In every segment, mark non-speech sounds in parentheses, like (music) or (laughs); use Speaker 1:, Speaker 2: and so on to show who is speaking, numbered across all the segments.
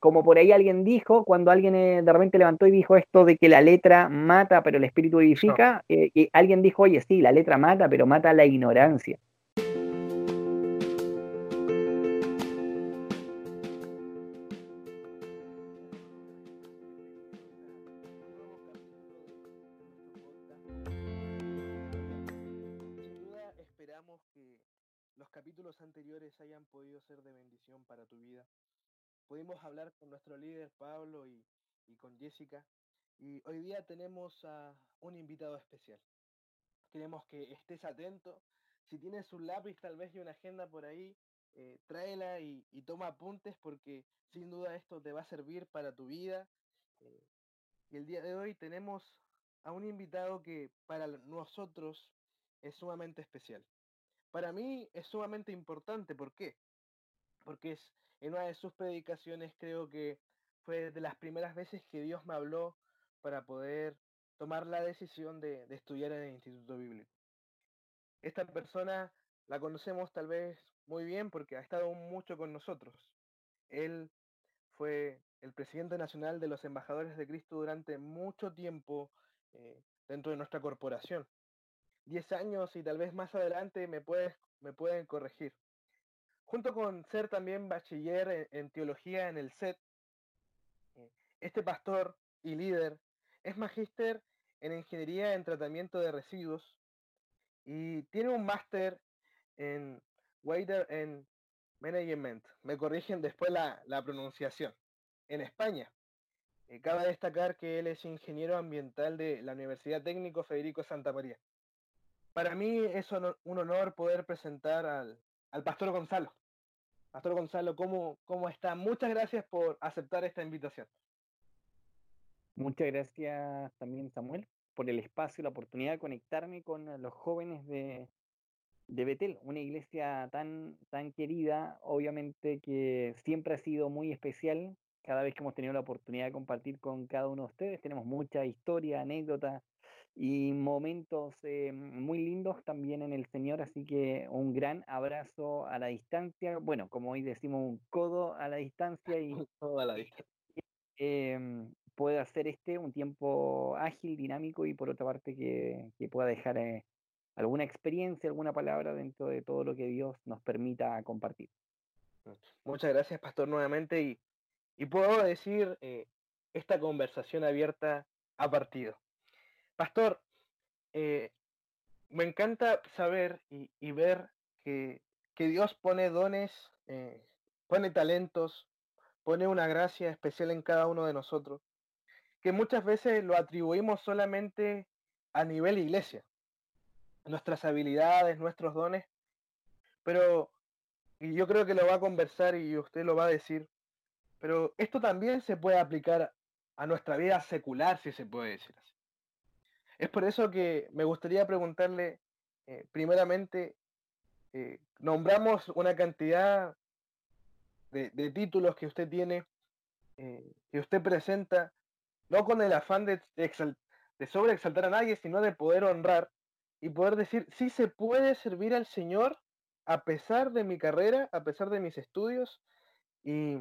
Speaker 1: como por ahí alguien dijo, cuando alguien eh, de repente levantó y dijo esto de que la letra mata, pero el espíritu edifica, y eh, alguien dijo, oye, sí, la letra mata, pero mata la ignorancia.
Speaker 2: anteriores hayan podido ser de bendición para tu vida. Pudimos hablar con nuestro líder Pablo y, con Jessica y hoy día tenemos a un invitado especial. Queremos que estés atento. Si tienes un lápiz tal vez y una agenda por ahí, eh, tráela y, toma apuntes porque sin duda esto te va a servir para tu vida. Eh, y el día de hoy tenemos a un invitado que para nosotros es sumamente especial para mí es sumamente importante. ¿Por qué? Porque es, en una de sus predicaciones creo que fue de las primeras veces que Dios me habló para poder tomar la decisión de, estudiar en el Instituto Bíblico. Esta persona la conocemos tal vez muy bien porque ha estado mucho con nosotros. Él fue el presidente nacional de los embajadores de Cristo durante mucho tiempo eh, dentro de nuestra corporación. 10 años y tal vez más adelante me pueden corregir. Junto con ser también bachiller en, teología en el SET, eh, este pastor y líder es magíster en ingeniería en tratamiento de residuos y tiene un máster en Waiter en Management. Me corrigen después la, pronunciación. En España. Eh, cabe destacar que él es ingeniero ambiental de la Universidad Técnico Federico Santa María para mí es un honor poder presentar al, Pastor Gonzalo. Pastor Gonzalo, ¿cómo, ¿cómo está? Muchas gracias por aceptar esta invitación.
Speaker 1: Muchas gracias también, Samuel, por el espacio y la oportunidad de conectarme con los jóvenes de, de Betel, una iglesia tan, tan querida, obviamente que siempre ha sido muy especial. Cada vez que hemos tenido la oportunidad de compartir con cada uno de ustedes, tenemos mucha historia, anécdotas, y momentos eh, muy lindos también en el Señor, así que un gran abrazo a la distancia, bueno, como hoy decimos, un codo a la distancia (laughs) y
Speaker 2: a la distancia.
Speaker 1: Em, puede hacer este un tiempo ágil, dinámico y por otra parte que, pueda dejar eh, alguna experiencia, alguna palabra dentro de todo lo que Dios nos permita compartir.
Speaker 2: Muchas gracias, Pastor, nuevamente y, y puedo decir, eh, esta conversación abierta ha partido. Pastor, eh, me encanta saber y, ver que, Dios pone dones, eh, pone talentos, pone una gracia especial en cada uno de nosotros, que muchas veces lo atribuimos solamente a nivel iglesia, nuestras habilidades, nuestros dones, pero, y yo creo que lo va a conversar y usted lo va a decir, pero esto también se puede aplicar a nuestra vida secular, si se puede decir así. Es por eso que me gustaría preguntarle, eh, primeramente, eh, nombramos una cantidad de, títulos que usted tiene, eh, que usted presenta, no con el afán de, sobreexaltar a nadie, sino de poder honrar y poder decir, sí se puede servir al Señor a pesar de mi carrera, a pesar de mis estudios. ¿Y,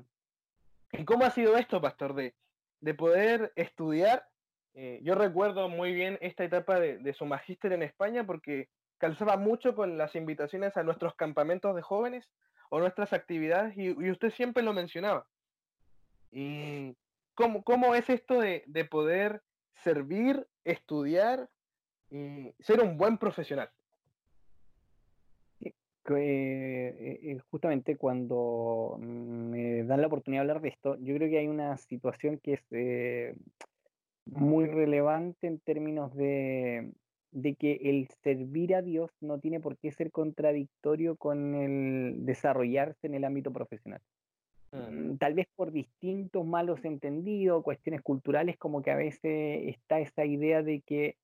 Speaker 2: cómo ha sido esto, pastor? De, de poder estudiar eh, yo recuerdo muy bien esta etapa de, su magíster en España porque calzaba mucho con las invitaciones a nuestros campamentos de jóvenes o nuestras actividades y, usted siempre lo mencionaba. ¿Y cómo, cómo es esto de, poder servir, estudiar y ser un buen profesional?
Speaker 1: Eh, justamente cuando me dan la oportunidad de hablar de esto, yo creo que hay una situación que es eh, muy relevante en términos de, que el servir a Dios no tiene por qué ser contradictorio con el desarrollarse en el ámbito profesional. Mm. Tal vez por distintos malos entendidos, cuestiones culturales, como que a veces está esa idea de que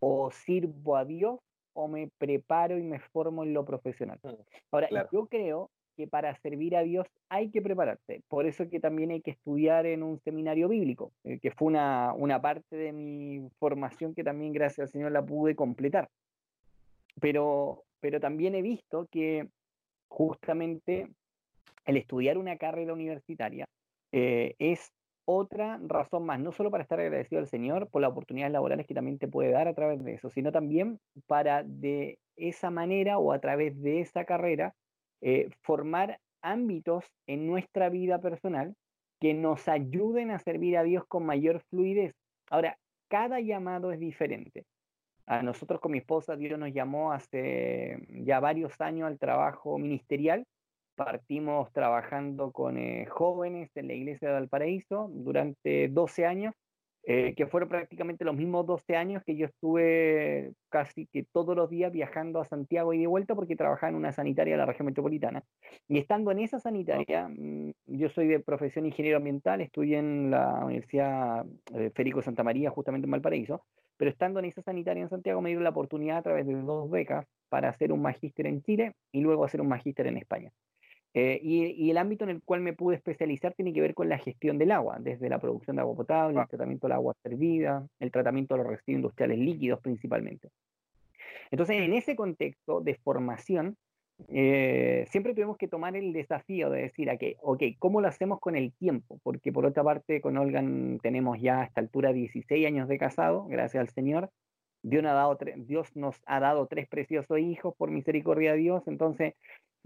Speaker 1: o sirvo a Dios o me preparo y me formo en lo profesional. Mm, Ahora, yo creo que para servir a Dios hay que prepararse. Por eso que también hay que estudiar en un seminario bíblico, eh, que fue una, una, parte de mi formación que también gracias al Señor la pude completar. Pero, pero también he visto que justamente el estudiar una carrera universitaria eh, es otra razón más, no solo para estar agradecido al Señor por las oportunidades laborales que también te puede dar a través de eso, sino también para de esa manera o a través de esa carrera eh, formar ámbitos en nuestra vida personal que nos ayuden a servir a Dios con mayor fluidez. Ahora, cada llamado es diferente. A nosotros con mi esposa Dios nos llamó hace ya varios años al trabajo ministerial Partimos trabajando con eh, jóvenes en la iglesia de Valparaíso durante 12 años, eh, que fueron prácticamente los mismos 12 años que yo estuve casi que todos los días viajando a Santiago y de vuelta porque trabajaba en una sanitaria de la región metropolitana. Y estando en esa sanitaria, mm, yo soy de profesión ingeniero ambiental, estudié en la Universidad eh, Federico Santa María, justamente en Valparaíso, pero estando en esa sanitaria en Santiago me dieron la oportunidad a través de dos becas para hacer un magíster en Chile y luego hacer un magíster en España. Eh, y, el ámbito en el cual me pude especializar tiene que ver con la gestión del agua, desde la producción de agua potable, el ah. tratamiento del agua servida, el tratamiento de los residuos industriales líquidos principalmente. Entonces, en ese contexto de formación, eh, siempre tuvimos que tomar el desafío de decir, okay, ok, ¿cómo lo hacemos con el tiempo? Porque por otra parte, con Olga tenemos ya a esta altura 16 años de casado, gracias al Señor. Dios nos ha dado, Dios nos ha dado tres preciosos hijos por misericordia de Dios, entonces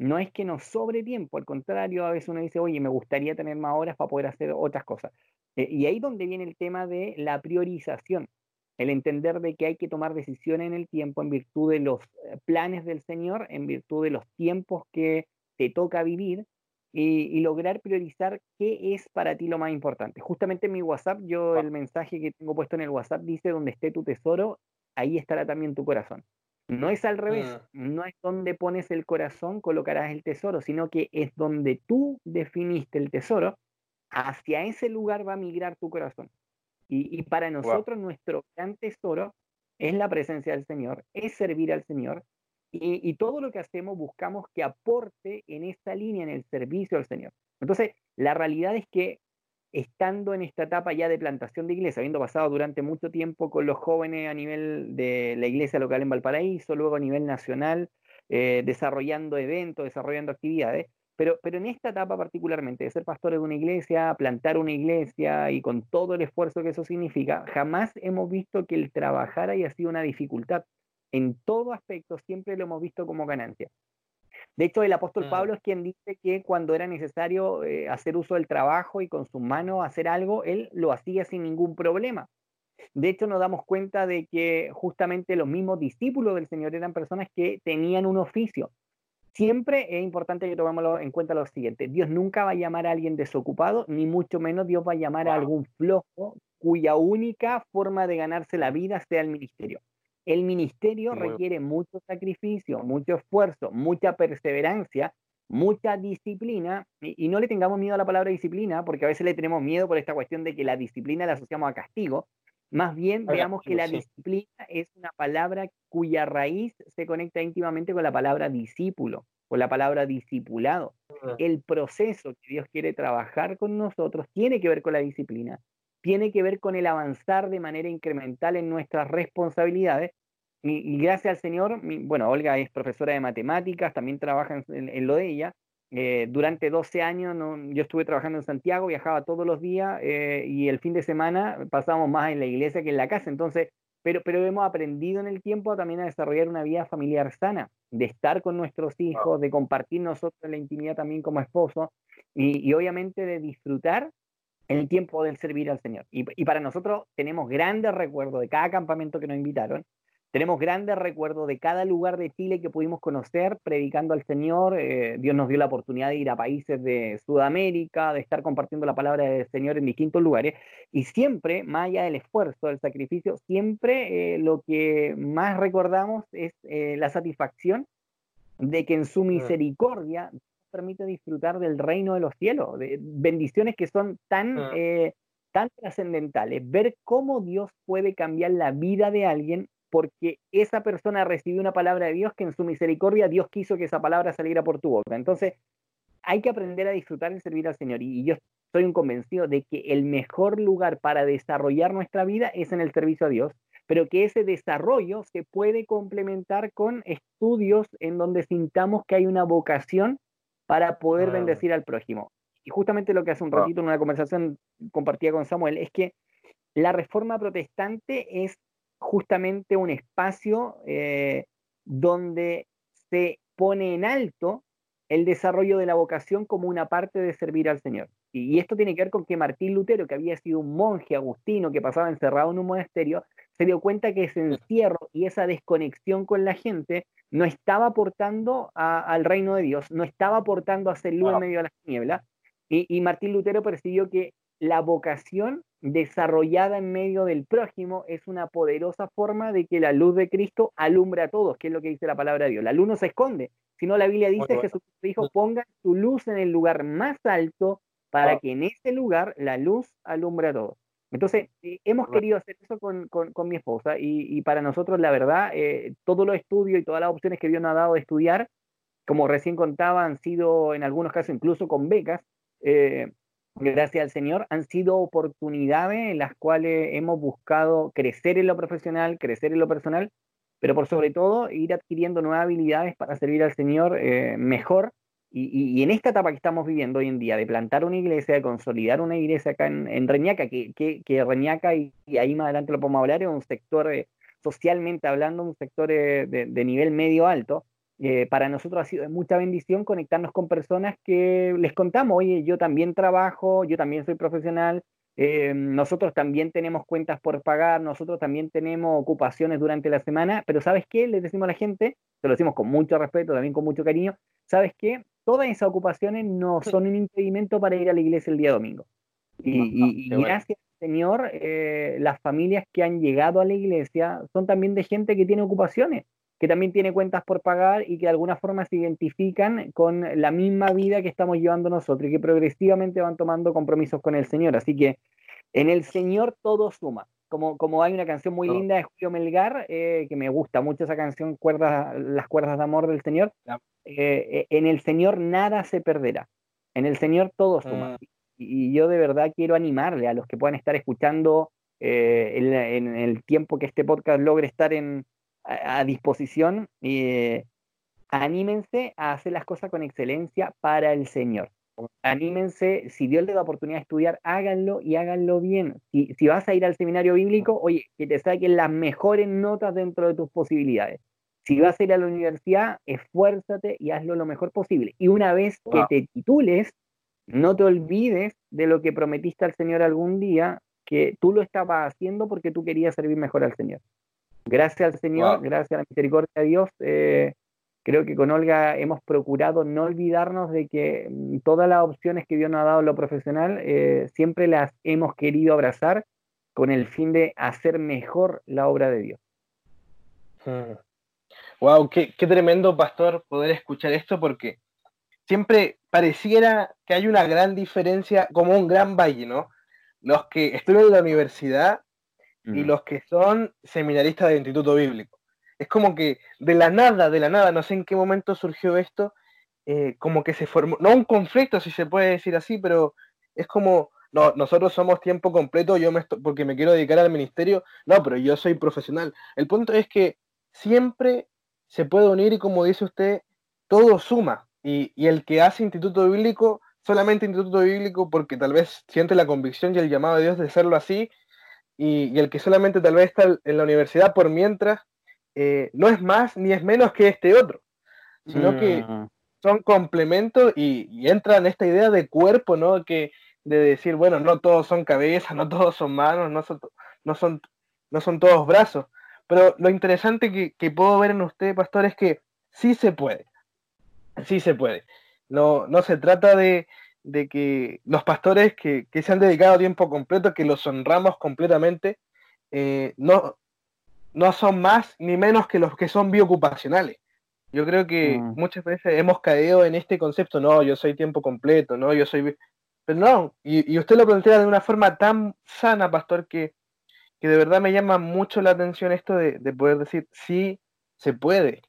Speaker 1: no es que nos sobre tiempo, al contrario, a veces uno dice, oye, me gustaría tener más horas para poder hacer otras cosas. Eh, y ahí donde viene el tema de la priorización, el entender de que hay que tomar decisiones en el tiempo en virtud de los eh, planes del Señor, en virtud de los tiempos que te toca vivir y, lograr priorizar qué es para ti lo más importante. Justamente en mi WhatsApp, yo el mensaje que tengo puesto en el WhatsApp dice, donde esté tu tesoro, ahí estará también tu corazón. No es al revés, ah. no es donde pones el corazón, colocarás el tesoro, sino que es donde tú definiste el tesoro, hacia ese lugar va a migrar tu corazón. Y, para nosotros nuestro gran tesoro es la presencia del Señor, es servir al Señor, y, y, todo lo que hacemos buscamos que aporte en esa línea, en el servicio al Señor. Entonces, la realidad es que estando en esta etapa ya de plantación de iglesia, habiendo pasado durante mucho tiempo con los jóvenes a nivel de la iglesia local en Valparaíso, luego a nivel nacional, eh, desarrollando eventos, desarrollando actividades, pero, pero en esta etapa particularmente de ser pastores de una iglesia, plantar una iglesia y con todo el esfuerzo que eso significa, jamás hemos visto que el trabajar haya sido una dificultad. En todo aspecto siempre lo hemos visto como ganancia. De hecho, el apóstol mm. Pablo es quien dice que cuando era necesario eh, hacer uso del trabajo y con sus manos hacer algo, él lo hacía sin ningún problema. De hecho, nos damos cuenta de que justamente los mismos discípulos del Señor eran personas que tenían un oficio. Siempre es importante que tomemos en cuenta lo siguiente, Dios nunca va a llamar a alguien desocupado, ni mucho menos Dios va a llamar a algún flojo cuya única forma de ganarse la vida sea el ministerio. El ministerio requiere mucho sacrificio, mucho esfuerzo, mucha perseverancia, mucha disciplina, y, no le tengamos miedo a la palabra disciplina, porque a veces le tenemos miedo por esta cuestión de que la disciplina la asociamos a castigo. Más bien veamos que la disciplina es una palabra cuya raíz se conecta íntimamente con la palabra discípulo, con la palabra discipulado. Ah. El proceso que Dios quiere trabajar con nosotros tiene que ver con la disciplina tiene que ver con el avanzar de manera incremental en nuestras responsabilidades. Y, gracias al Señor, bueno, Olga es profesora de matemáticas, también trabaja en, lo de ella. Eh, durante 12 años yo estuve trabajando en Santiago, viajaba todos los días eh, y el fin de semana pasábamos más en la iglesia que en la casa. Entonces, pero, pero hemos aprendido en el tiempo también a desarrollar una vida familiar sana, de estar con nuestros hijos, de compartir nosotros la intimidad también como esposos y, y obviamente de disfrutar el tiempo del servir al Señor. Y, para nosotros tenemos grandes recuerdos de cada campamento que nos invitaron, tenemos grandes recuerdos de cada lugar de Chile que pudimos conocer predicando al Señor. Eh, Dios nos dio la oportunidad de ir a países de Sudamérica, de estar compartiendo la palabra del Señor en distintos lugares. Y siempre, más allá del esfuerzo, del sacrificio, siempre eh, lo que más recordamos es eh, la satisfacción de que en su misericordia permite disfrutar del reino de los cielos, de bendiciones que son tan, ah. eh, tan trascendentales. Ver cómo Dios puede cambiar la vida de alguien porque esa persona recibió una palabra de Dios que en su misericordia Dios quiso que esa palabra saliera por tu boca. Entonces, hay que aprender a disfrutar y servir al Señor. Y, yo soy un convencido de que el mejor lugar para desarrollar nuestra vida es en el servicio a Dios, pero que ese desarrollo se puede complementar con estudios en donde sintamos que hay una vocación para poder bendecir al prójimo. y justamente lo que hace un ah. ratito en una conversación compartida con Samuel, es que la reforma protestante es justamente un espacio eh, donde se pone en alto el desarrollo de la vocación como una parte de servir al Señor. Y, esto tiene que ver con que Martín Lutero, que había sido un monje agustino que pasaba encerrado en un monasterio, se dio cuenta que ese encierro y esa desconexión con la gente no estaba aportando al reino de Dios, no estaba aportando a hacer luz en medio de la niebla. y Martín Lutero percibió que la vocación desarrollada en medio del prójimo es una poderosa forma de que la luz de Cristo alumbre a todos, que es lo que dice la palabra de Dios. La luz no se esconde, sino la Biblia dice, que Jesús dijo, ponga su luz en el lugar más alto para que en ese lugar la luz alumbre a todos. Entonces, eh, hemos querido hacer eso con, mi esposa y, para nosotros, la verdad, eh, todos los estudios y todas las opciones que Dios nos ha dado de estudiar, como recién contaba, han sido en algunos casos incluso con becas. Eh, gracias al Señor, han sido oportunidades en las cuales hemos buscado crecer en lo profesional, crecer en lo personal, pero por sobre todo ir adquiriendo nuevas habilidades para servir al Señor eh, mejor. Y, en esta etapa que estamos viviendo hoy en día, de plantar una iglesia, de consolidar una iglesia acá en, Reñaca, que, Reñaca, y, ahí más adelante lo podemos hablar, es un sector, eh, socialmente hablando, un sector eh, de nivel medio alto, eh, para nosotros ha sido de mucha bendición conectarnos con personas que les contamos, oye, yo también trabajo, yo también soy profesional, eh, nosotros también tenemos cuentas por pagar, nosotros también tenemos ocupaciones durante la semana, pero ¿sabes qué? Les decimos a la gente, se lo decimos con mucho respeto, también con mucho cariño, ¿sabes qué? Todas esas ocupaciones no son un impedimento para ir a la iglesia el día domingo. Y, gracias, Señor, eh, las familias que han llegado a la iglesia son también de gente que tiene ocupaciones que también tiene cuentas por pagar y que de alguna forma se identifican con la misma vida que estamos llevando nosotros y que progresivamente van tomando compromisos con el Señor. Así que en el Señor todo suma. Como, como hay una canción muy linda de Julio Melgar, eh, que me gusta mucho esa canción, cuerdas, Las cuerdas de amor del Señor, eh, en el Señor nada se perderá. En el Señor todo suma. Mm. Y, yo de verdad quiero animarle a los que puedan estar escuchando eh, en el tiempo que este podcast logre estar en, a, disposición. Eh, anímense a hacer las cosas con excelencia para el Señor. Anímense, si Dios les da oportunidad de estudiar, háganlo y háganlo bien. Si, si vas a ir al seminario bíblico, oye, que te saquen las mejores notas dentro de tus posibilidades. Si vas a ir a la universidad, esfuérzate y hazlo lo mejor posible. Y una vez que te titules, no te olvides de lo que prometiste al Señor algún día, que tú lo estabas haciendo porque tú querías servir mejor al Señor. Gracias al Señor, gracias a la misericordia de Dios, eh, creo que con Olga hemos procurado no olvidarnos de que mm, todas las opciones que Dios nos ha dado en lo profesional eh, siempre las hemos querido abrazar con el fin de hacer mejor la obra de Dios.
Speaker 2: Wow, mm. qué, qué tremendo, pastor, poder escuchar esto porque siempre pareciera que hay una gran diferencia, como un gran valle, ¿no? Los que estudian en la universidad y los que son seminaristas del Instituto Bíblico. Es como que de la nada, de la nada, no sé en qué momento surgió esto, eh, como que se formó, no un conflicto si se puede decir así, pero es como, no, nosotros somos tiempo completo, yo me porque me quiero dedicar al ministerio, no, pero yo soy profesional. El punto es que siempre se puede unir y como dice usted, todo suma. Y, y el que hace Instituto Bíblico, solamente Instituto Bíblico, porque tal vez siente la convicción y el llamado de Dios de hacerlo así, y, el que solamente tal vez está en la universidad por mientras, eh, no es más ni es menos que este otro, sino que mm. son complementos y, entran en esta idea de cuerpo, ¿no? Que, de decir, bueno, no todos son cabezas, (laughs) no todos son manos, no son, no son, no son todos brazos. Pero lo interesante que, que, puedo ver en usted, pastor, es que sí se puede. Sí se puede. No, no se trata de, de que los pastores que, se han dedicado a tiempo completo, que los honramos completamente, eh, no, no son más ni menos que los que son biocupacionales. Yo creo que mm. muchas veces hemos caído en este concepto, no, yo soy tiempo completo, no, yo soy... Pero no, y, usted lo plantea de una forma tan sana, pastor, que, que de verdad me llama mucho la atención esto de, de poder decir, sí, se puede,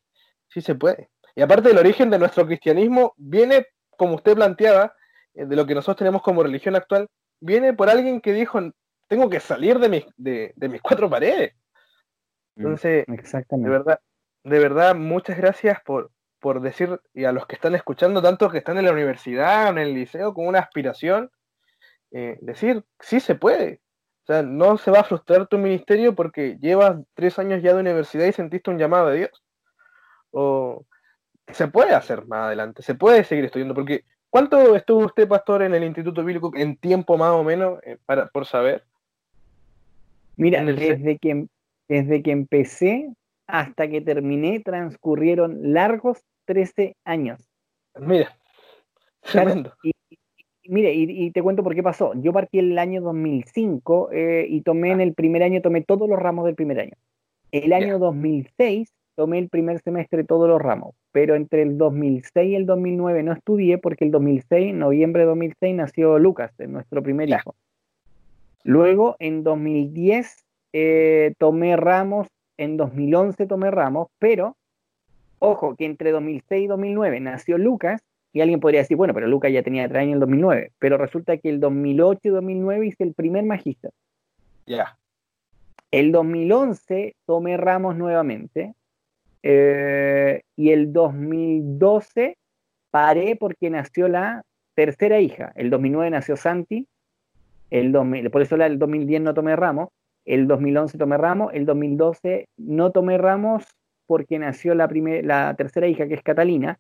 Speaker 2: sí se puede. Y aparte el origen de nuestro cristianismo viene, como usted planteaba, de lo que nosotros tenemos como religión actual, viene por alguien que dijo, tengo que salir de mis, de, mis cuatro paredes. Mm, Entonces, de verdad, de verdad, muchas gracias por, por decir, y a los que están escuchando, tanto que están en la universidad, en el liceo, con una aspiración, eh, decir, sí se puede. O sea, no se va a frustrar tu ministerio porque llevas tres años ya de universidad y sentiste un llamado de Dios. O se puede hacer más adelante, se puede seguir estudiando, porque ¿cuánto estuvo usted, pastor, en el Instituto Bíblico en tiempo más o menos, eh, para, por saber?
Speaker 1: Mira, desde que, desde que empecé hasta que terminé transcurrieron largos 13 años.
Speaker 2: Mira, (laughs) tremendo.
Speaker 1: y, mire, y, te cuento por qué pasó. Yo partí el año 2005 eh, y tomé en el primer año, tomé todos los ramos del primer año. El año 2006 tomé el primer semestre todos los ramos, pero entre el 2006 y el 2009 no estudié porque el 2006, noviembre de 2006, nació Lucas, nuestro primer hijo. Luego, en 2010, eh, tomé ramos, en 2011 tomé ramos, pero, ojo, que entre 2006 y 2009 nació Lucas, y alguien podría decir, bueno, pero Lucas ya tenía tres años en el 2009, pero resulta que el 2008 y 2009 hice el primer magíster.
Speaker 2: Ya.
Speaker 1: El 2011 tomé ramos nuevamente, eh, y el 2012 paré porque nació la tercera hija. El 2009 nació Santi, el 2000, por eso el 2010 no tomé ramos, el 2011 tomé ramos, el 2012 no tomé ramos porque nació la, la tercera hija, que es Catalina,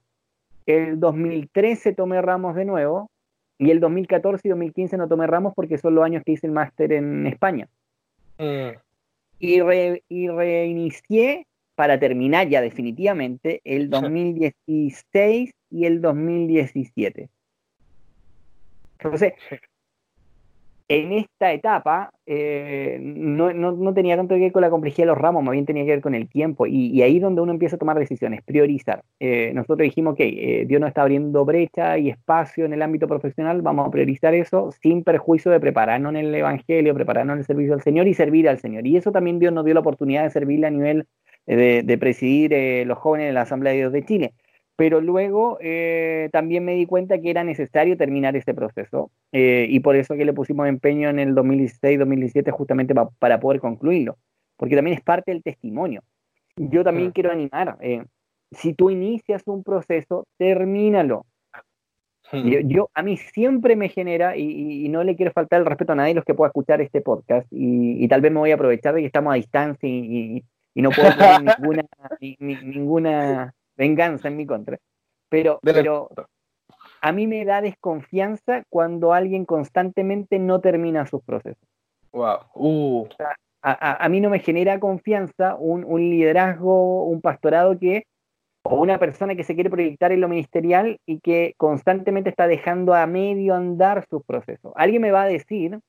Speaker 1: el 2013 tomé ramos de nuevo, y el 2014 y 2015 no tomé ramos porque son los años que hice el máster en España. Mm. Y, y reinicié para terminar ya definitivamente el 2016 y el 2017. Entonces, en esta etapa eh, no, tenía tanto que ver con la complejidad de los ramos, más bien tenía que ver con el tiempo. Y, ahí es donde uno empieza a tomar decisiones, priorizar. Eh, nosotros dijimos que Dios nos está abriendo brecha y espacio en el ámbito profesional, vamos a priorizar eso sin perjuicio de prepararnos en el Evangelio, prepararnos en el servicio al Señor y servir al Señor. Y eso también Dios nos dio la oportunidad de servirle a nivel eh, de, presidir eh, los jóvenes de la Asamblea de Dios de Chile. Pero luego eh, también me di cuenta que era necesario terminar este proceso y por eso que le pusimos empeño en el 2016-2017 justamente para poder concluirlo, porque también es parte del testimonio. Yo también quiero animar, si tú inicias un proceso, termínalo. Yo, a mí siempre me genera, y, no le quiero faltar el respeto a nadie los que pueda escuchar este podcast, y, tal vez me voy a aprovechar de que estamos a distancia y, y no puedo tener ninguna, (laughs) ninguna venganza en mi contra. Pero, pero a mí me da desconfianza cuando alguien constantemente no termina sus procesos.
Speaker 2: Wow. Uh.
Speaker 1: a, mí no me genera confianza un, un, liderazgo, un pastorado que, o una persona que se quiere proyectar en lo ministerial y que constantemente está dejando a medio andar sus procesos. Alguien me va a decir,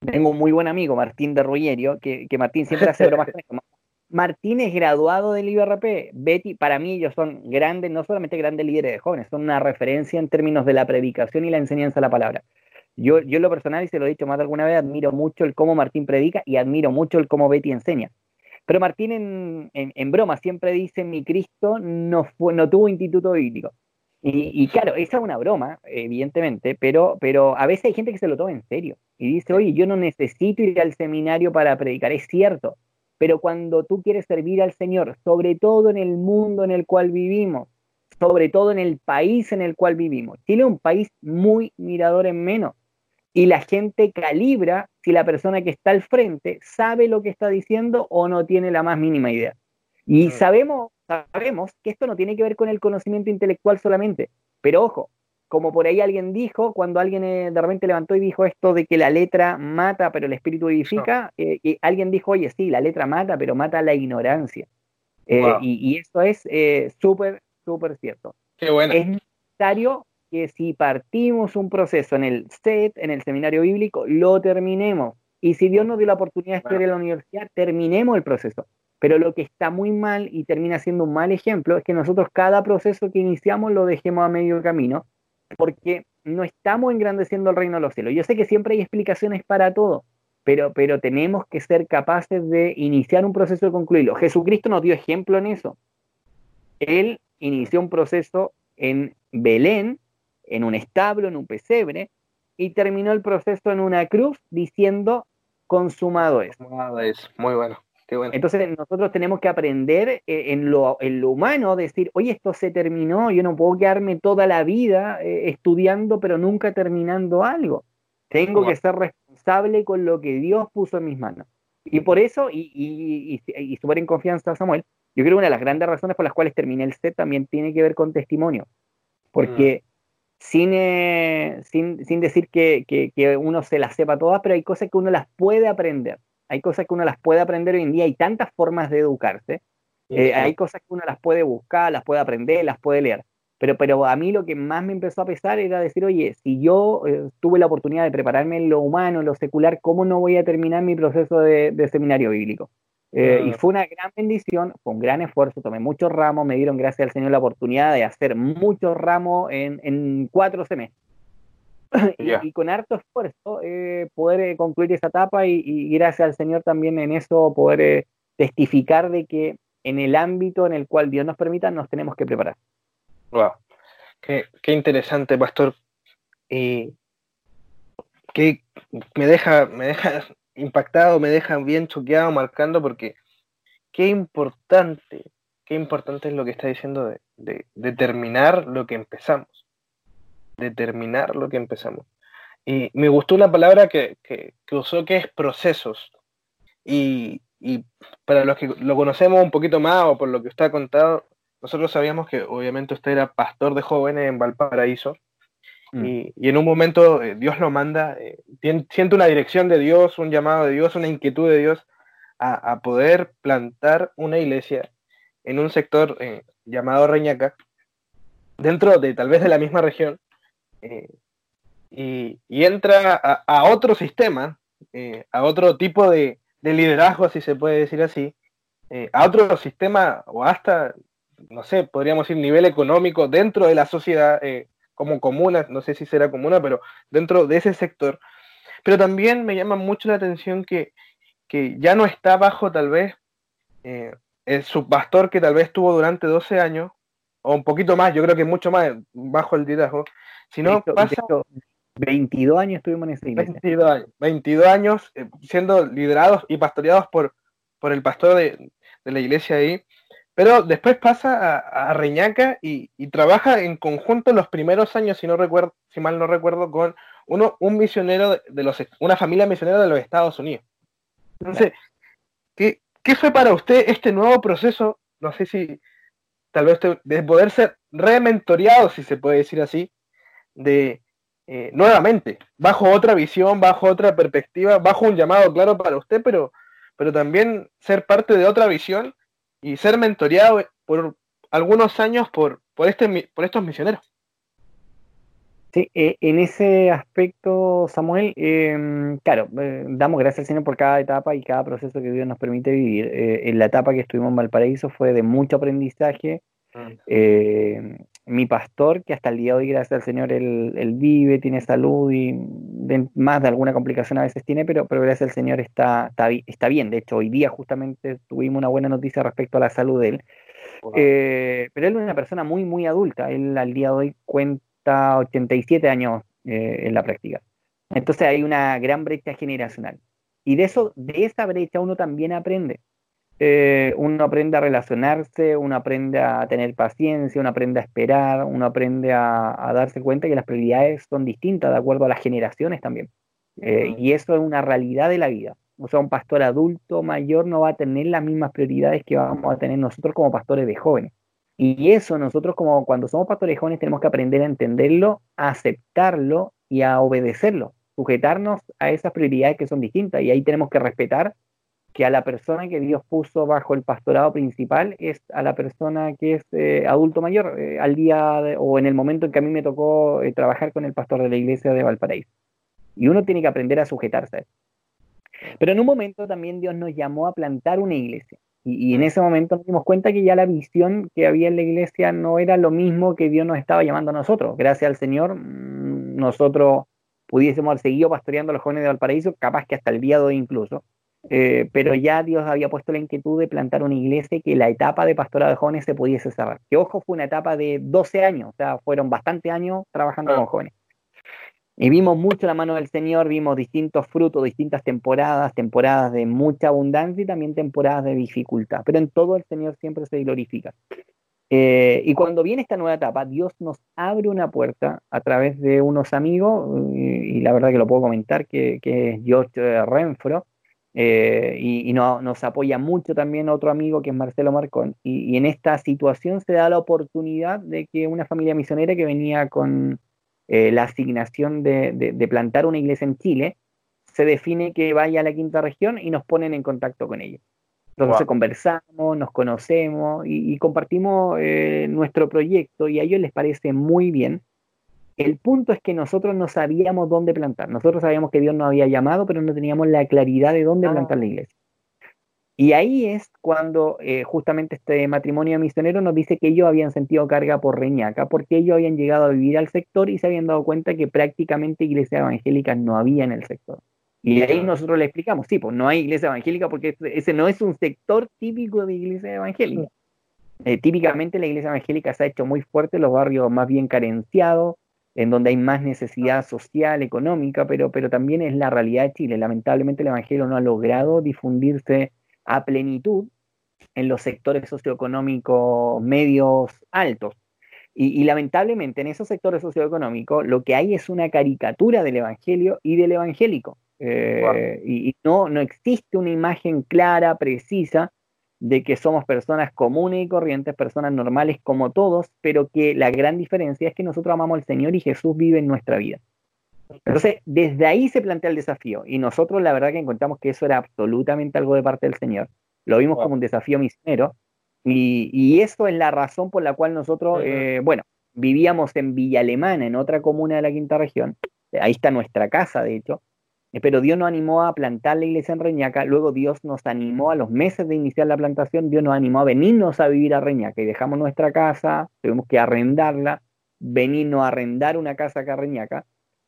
Speaker 1: tengo un muy buen amigo, Martín de Ruggerio, que, que Martín siempre hace bromas con (laughs) Martínez, graduado del IBRP. Betty, para mí ellos son grandes, no solamente grandes líderes de jóvenes, son una referencia en términos de la predicación y la enseñanza de la palabra. Yo, yo en lo personal, y se lo he dicho más de alguna vez, admiro mucho el cómo Martín predica y admiro mucho el cómo Betty enseña. Pero Martín en, en, broma siempre dice, mi Cristo no, fue, no tuvo instituto bíblico. Y, claro, esa es una broma, evidentemente, pero, pero a veces hay gente que se lo toma en serio y dice, oye, yo no necesito ir al seminario para predicar. Es cierto, pero cuando tú quieres servir al Señor, sobre todo en el mundo en el cual vivimos, sobre todo en el país en el cual vivimos, Chile es un país muy mirador en menos. Y la gente calibra si la persona que está al frente sabe lo que está diciendo o no tiene la más mínima idea. Y sabemos, sabemos que esto no tiene que ver con el conocimiento intelectual solamente. Pero ojo, como por ahí alguien dijo, cuando alguien eh, de repente levantó y dijo esto de que la letra mata, pero el espíritu edifica, eh, y alguien dijo, oye, sí, la letra mata, pero mata la ignorancia. Eh, y, esto es súper, súper cierto.
Speaker 2: Qué bueno.
Speaker 1: Es necesario que si partimos un proceso en el SET, en el seminario bíblico, lo terminemos. Y si Dios nos dio la oportunidad de estudiar en la universidad, terminemos el proceso. Pero lo que está muy mal y termina siendo un mal ejemplo es que nosotros cada proceso que iniciamos lo dejemos a medio camino porque no estamos engrandeciendo el reino de los cielos. Yo sé que siempre hay explicaciones para todo, pero, pero tenemos que ser capaces de iniciar un proceso y concluirlo. Jesucristo nos dio ejemplo en eso. Él inició un proceso en Belén, en un establo, en un pesebre, y terminó el proceso en una cruz diciendo, consumado es.
Speaker 2: Consumado es, muy bueno.
Speaker 1: Entonces nosotros tenemos que aprender eh, en, lo, en lo humano, decir, oye, esto se terminó, yo no puedo quedarme toda la vida eh, estudiando pero nunca terminando algo. Tengo que ser responsable con lo que Dios puso en mis manos. Y por eso, y, y, y, súper en confianza, Samuel, yo creo que una de las grandes razones por las cuales terminé el set también tiene que ver con testimonio. Porque mm. sin, eh, sin, sin, decir que, que, que, uno se las sepa todas, pero hay cosas que uno las puede aprender. Hay cosas que uno las puede aprender hoy en día. Hay tantas formas de educarse. Eh, hay cosas que uno las puede buscar, las puede aprender, las puede leer. Pero, pero a mí lo que más me empezó a pesar era decir, oye, si yo eh, tuve la oportunidad de prepararme en lo humano, en lo secular, ¿cómo no voy a terminar mi proceso de, de seminario bíblico? Eh, y fue una gran bendición, fue un gran esfuerzo, tomé muchos ramos, me dieron gracias al Señor la oportunidad de hacer muchos ramos en, en cuatro semestres. (laughs) y, con harto esfuerzo eh, poder concluir esa etapa y, y, gracias al Señor también en eso poder testificar de que en el ámbito en el cual Dios nos permita nos tenemos que preparar.
Speaker 2: Wow. Qué, interesante, pastor. Y que me deja, me deja impactado, me deja bien choqueado, marcando, porque qué importante, qué importante es lo que está diciendo de, determinar lo que empezamos. Determinar lo que empezamos. Y me gustó una palabra que, que, usó que es procesos. Y, y, para los que lo conocemos un poquito más o por lo que usted ha contado, nosotros sabíamos que obviamente usted era pastor de jóvenes en Valparaíso mm. y, en un momento eh, Dios lo manda, eh, siente una dirección de Dios, un llamado de Dios, una inquietud de Dios a, poder plantar una iglesia en un sector eh, llamado Reñaca, dentro de tal vez de la misma región, y, entra a, otro sistema, a otro tipo de, de, liderazgo, si se puede decir así, a otro sistema o hasta no sé, podríamos decir nivel económico dentro de la sociedad eh, como comuna, no sé si será comuna, pero dentro de ese sector. Pero también me llama mucho la atención que, que ya no está bajo tal vez eh, el subpastor que tal vez tuvo durante 12 años, o un poquito más, yo creo que mucho más bajo el liderazgo, sino pasa...
Speaker 1: 22 años estuvimos en iglesia.
Speaker 2: 22 años, 22 años eh, siendo liderados y pastoreados por, por el pastor de, de la iglesia ahí. Pero después pasa a, Reñaca y, trabaja en conjunto los primeros años, si no recuerdo, si mal no recuerdo, con uno, un misionero de los, una familia misionera de los Estados Unidos. Entonces, ¿qué, fue para usted este nuevo proceso? No sé si tal vez de poder ser rementoreado, si se puede decir así, de eh, nuevamente, bajo otra visión, bajo otra perspectiva, bajo un llamado claro para usted, pero, pero también ser parte de otra visión y ser mentoreado por algunos años por, por, este, por estos misioneros.
Speaker 1: Sí, eh, en ese aspecto, Samuel, em, claro, eh, damos gracias al Señor por cada etapa y cada proceso que Dios nos permite vivir. Eh, en la etapa que estuvimos en Valparaíso fue de mucho aprendizaje. Mm mi pastor, que hasta el día de hoy, gracias al Señor, él, vive, tiene salud y más de alguna complicación a veces tiene, pero, pero gracias al Señor está, está, bien. De hecho, hoy día justamente tuvimos una buena noticia respecto a la salud de él. Eh, pero él es una persona muy, muy adulta. Él al día de hoy cuenta 87 años eh, en la práctica. Entonces hay una gran brecha generacional. Y de eso, de esa brecha uno también aprende. Eh, uno aprende a relacionarse, uno aprende a tener paciencia, uno aprende a esperar, uno aprende a, darse cuenta que las prioridades son distintas de acuerdo a las generaciones también. Eh, y eso es una realidad de la vida. O sea, un pastor adulto mayor no va a tener las mismas prioridades que vamos a tener nosotros como pastores de jóvenes. Y eso nosotros como cuando somos pastores jóvenes tenemos que aprender a entenderlo, a aceptarlo y a obedecerlo, sujetarnos a esas prioridades que son distintas. Y ahí tenemos que respetar que a la persona que Dios puso bajo el pastorado principal es a la persona que es eh, adulto mayor, eh, al día o en el momento en que a mí me tocó eh, trabajar con el pastor de la iglesia de Valparaíso. Y uno tiene que aprender a sujetarse a eso. Pero en un momento también Dios nos llamó a plantar una iglesia. Y, en ese momento nos dimos cuenta que ya la visión que había en la iglesia no era lo mismo que Dios nos estaba llamando a nosotros. Gracias al Señor, mm, nosotros pudiésemos haber seguido pastoreando a los jóvenes de Valparaíso, capaz que hasta el día de hoy incluso eh, pero ya Dios había puesto la inquietud de plantar una iglesia y que la etapa de pastorado de jóvenes se pudiese cerrar. Que ojo, fue una etapa de 12 años, o sea, fueron bastantes años trabajando con jóvenes. Y vimos mucho la mano del Señor, vimos distintos frutos, distintas temporadas, temporadas de mucha abundancia y también temporadas de dificultad. Pero en todo el Señor siempre se glorifica. Eh, y cuando viene esta nueva etapa, Dios nos abre una puerta a través de unos amigos, y, la verdad que lo puedo comentar, que, es George Renfro, eh, y, nos apoya mucho también otro amigo que es Marcelo Marcón. Y, en esta situación se da la oportunidad de que una familia misionera que venía con eh, la asignación de, plantar una iglesia en Chile, se define que vaya a la quinta región y nos ponen en contacto con ellos. Entonces conversamos, nos conocemos y, compartimos eh, nuestro proyecto y a ellos les parece muy bien el punto es que nosotros no sabíamos dónde plantar. Nosotros sabíamos que Dios nos había llamado, pero no teníamos la claridad de dónde plantar la ah. iglesia. Y ahí es cuando eh, justamente este matrimonio misionero nos dice que ellos habían sentido carga por Reñaca, porque ellos habían llegado a vivir al sector y se habían dado cuenta que prácticamente iglesias evangélicas no había en el sector. Y ahí nosotros le explicamos, sí, pues no hay iglesia evangélica porque ese no es un sector típico de iglesia evangélica. Eh, típicamente la iglesia evangélica se ha hecho muy fuerte en los barrios más bien carenciados, en donde hay más necesidad social, económica, pero, pero también es la realidad de Chile. Lamentablemente el Evangelio no ha logrado difundirse a plenitud en los sectores socioeconómicos medios altos. Y, lamentablemente en esos sectores socioeconómicos lo que hay es una caricatura del Evangelio y del evangélico. Eh, y, y no, no existe una imagen clara, precisa de que somos personas comunes y corrientes, personas normales como todos, pero que la gran diferencia es que nosotros amamos al Señor y Jesús vive en nuestra vida. Entonces, desde ahí se plantea el desafío y nosotros la verdad que encontramos que eso era absolutamente algo de parte del Señor. Lo vimos como un desafío misionero y, eso es la razón por la cual nosotros, eh, bueno, vivíamos en Villa Alemana, en otra comuna de la quinta región. Ahí está nuestra casa, de hecho. Eh, pero Dios nos animó a plantar la iglesia en Reñaca, luego Dios nos animó a los meses de iniciar la plantación, Dios nos animó a venirnos a vivir a Reñaca y dejamos nuestra casa, tuvimos que arrendarla, venirnos a arrendar una casa acá a Reñaca,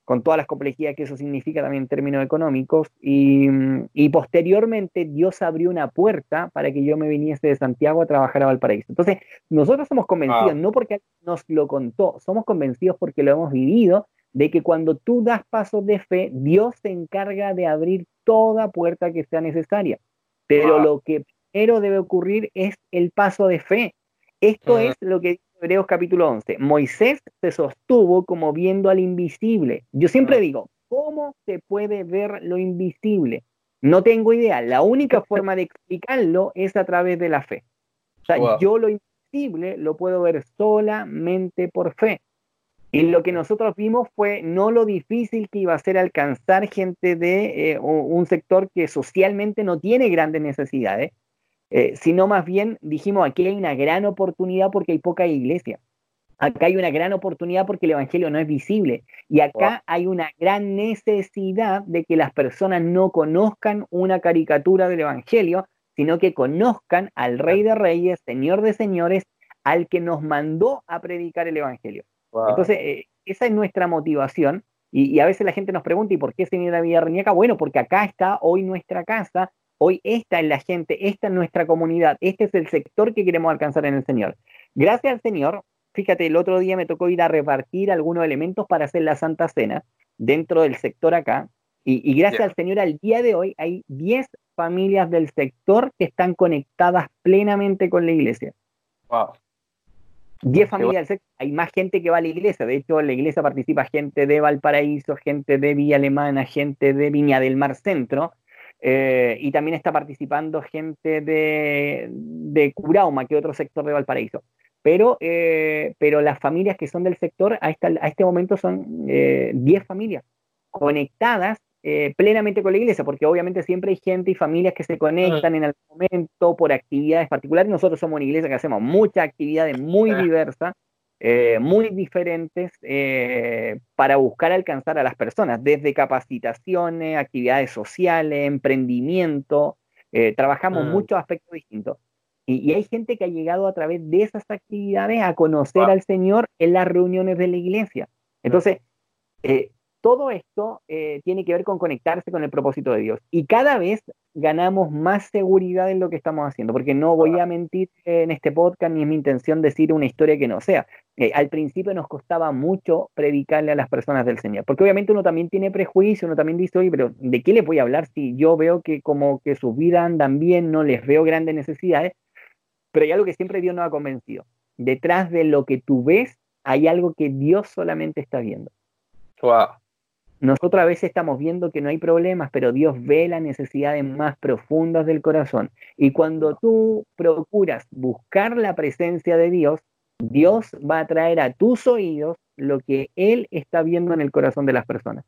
Speaker 1: con todas las complejidades que eso significa también en términos económicos, y, posteriormente Dios abrió una puerta para que yo me viniese de Santiago a trabajar a Valparaíso. Entonces, nosotros somos convencidos, no porque nos lo contó, somos convencidos porque lo hemos vivido de que cuando tú das pasos de fe, Dios se encarga de abrir toda puerta que sea necesaria. Pero lo que primero debe ocurrir es el paso de fe. Esto es lo que Hebreos capítulo 11. Moisés se sostuvo como viendo al invisible. Yo siempre digo, ¿cómo se puede ver lo invisible? No tengo idea. La única (laughs) forma de explicarlo es a través de la fe. O sea, yo lo invisible lo puedo ver solamente por fe. Y lo que nosotros vimos fue no lo difícil que iba a ser alcanzar gente de eh, un sector que socialmente no tiene grandes necesidades, eh, sino más bien dijimos, aquí hay una gran oportunidad porque hay poca iglesia. Acá hay una gran oportunidad porque el Evangelio no es visible. Y acá hay una gran necesidad de que las personas no conozcan una caricatura del Evangelio, sino que conozcan al Rey de Reyes, Señor de Señores, al que nos mandó a predicar el Evangelio. Entonces, eh, esa es nuestra motivación. Y, a veces la gente nos pregunta, ¿y por qué se viene a Villa Reñaca? Bueno, porque acá está hoy nuestra casa, hoy esta es la gente, esta es nuestra comunidad, este es el sector que queremos alcanzar en el Señor. Gracias al Señor, fíjate, el otro día me tocó ir a repartir algunos elementos para hacer la Santa Cena dentro del sector acá. Y, gracias al Señor, al día de hoy hay 10 familias del sector que están conectadas plenamente con la iglesia. Wow. 10 familias hay más gente que va a la iglesia. De hecho, en la iglesia participa gente de Valparaíso, gente de Villa Alemana, gente de Viña del Mar Centro. Eh, y también está participando gente de, de Curauma, que es otro sector de Valparaíso. Pero, eh, pero las familias que son del sector a, esta, a este momento son 10 eh, familias conectadas eh, plenamente con la iglesia, porque obviamente siempre hay gente y familias que se conectan en algún momento por actividades particulares. Nosotros somos una iglesia que hacemos muchas actividades muy diversas, eh, muy diferentes, eh, para buscar alcanzar a las personas, desde capacitaciones, actividades sociales, emprendimiento. trabajamos mm. muchos aspectos distintos. Y, hay gente que ha llegado a través de esas actividades a conocer al Señor en las reuniones de la iglesia. Entonces, todo esto eh, tiene que ver con conectarse con el propósito de Dios. Y cada vez ganamos más seguridad en lo que estamos haciendo, porque no voy a mentir en este podcast, ni es mi intención decir una historia que no sea. Eh, al principio nos costaba mucho predicarle a las personas del Señor, porque obviamente uno también tiene prejuicio, uno también dice, oye, pero ¿de qué les voy a hablar si yo veo que como que sus vidas andan bien, no les veo grandes necesidades? Pero hay algo que siempre Dios nos ha convencido. Detrás de lo que tú ves, hay algo que Dios solamente está viendo.
Speaker 2: Wow.
Speaker 1: Nosotros a veces estamos viendo que no hay problemas, pero Dios ve las necesidades más profundas del corazón. Y cuando tú procuras buscar la presencia de Dios, Dios va a traer a tus oídos lo que Él está viendo en el corazón de las personas.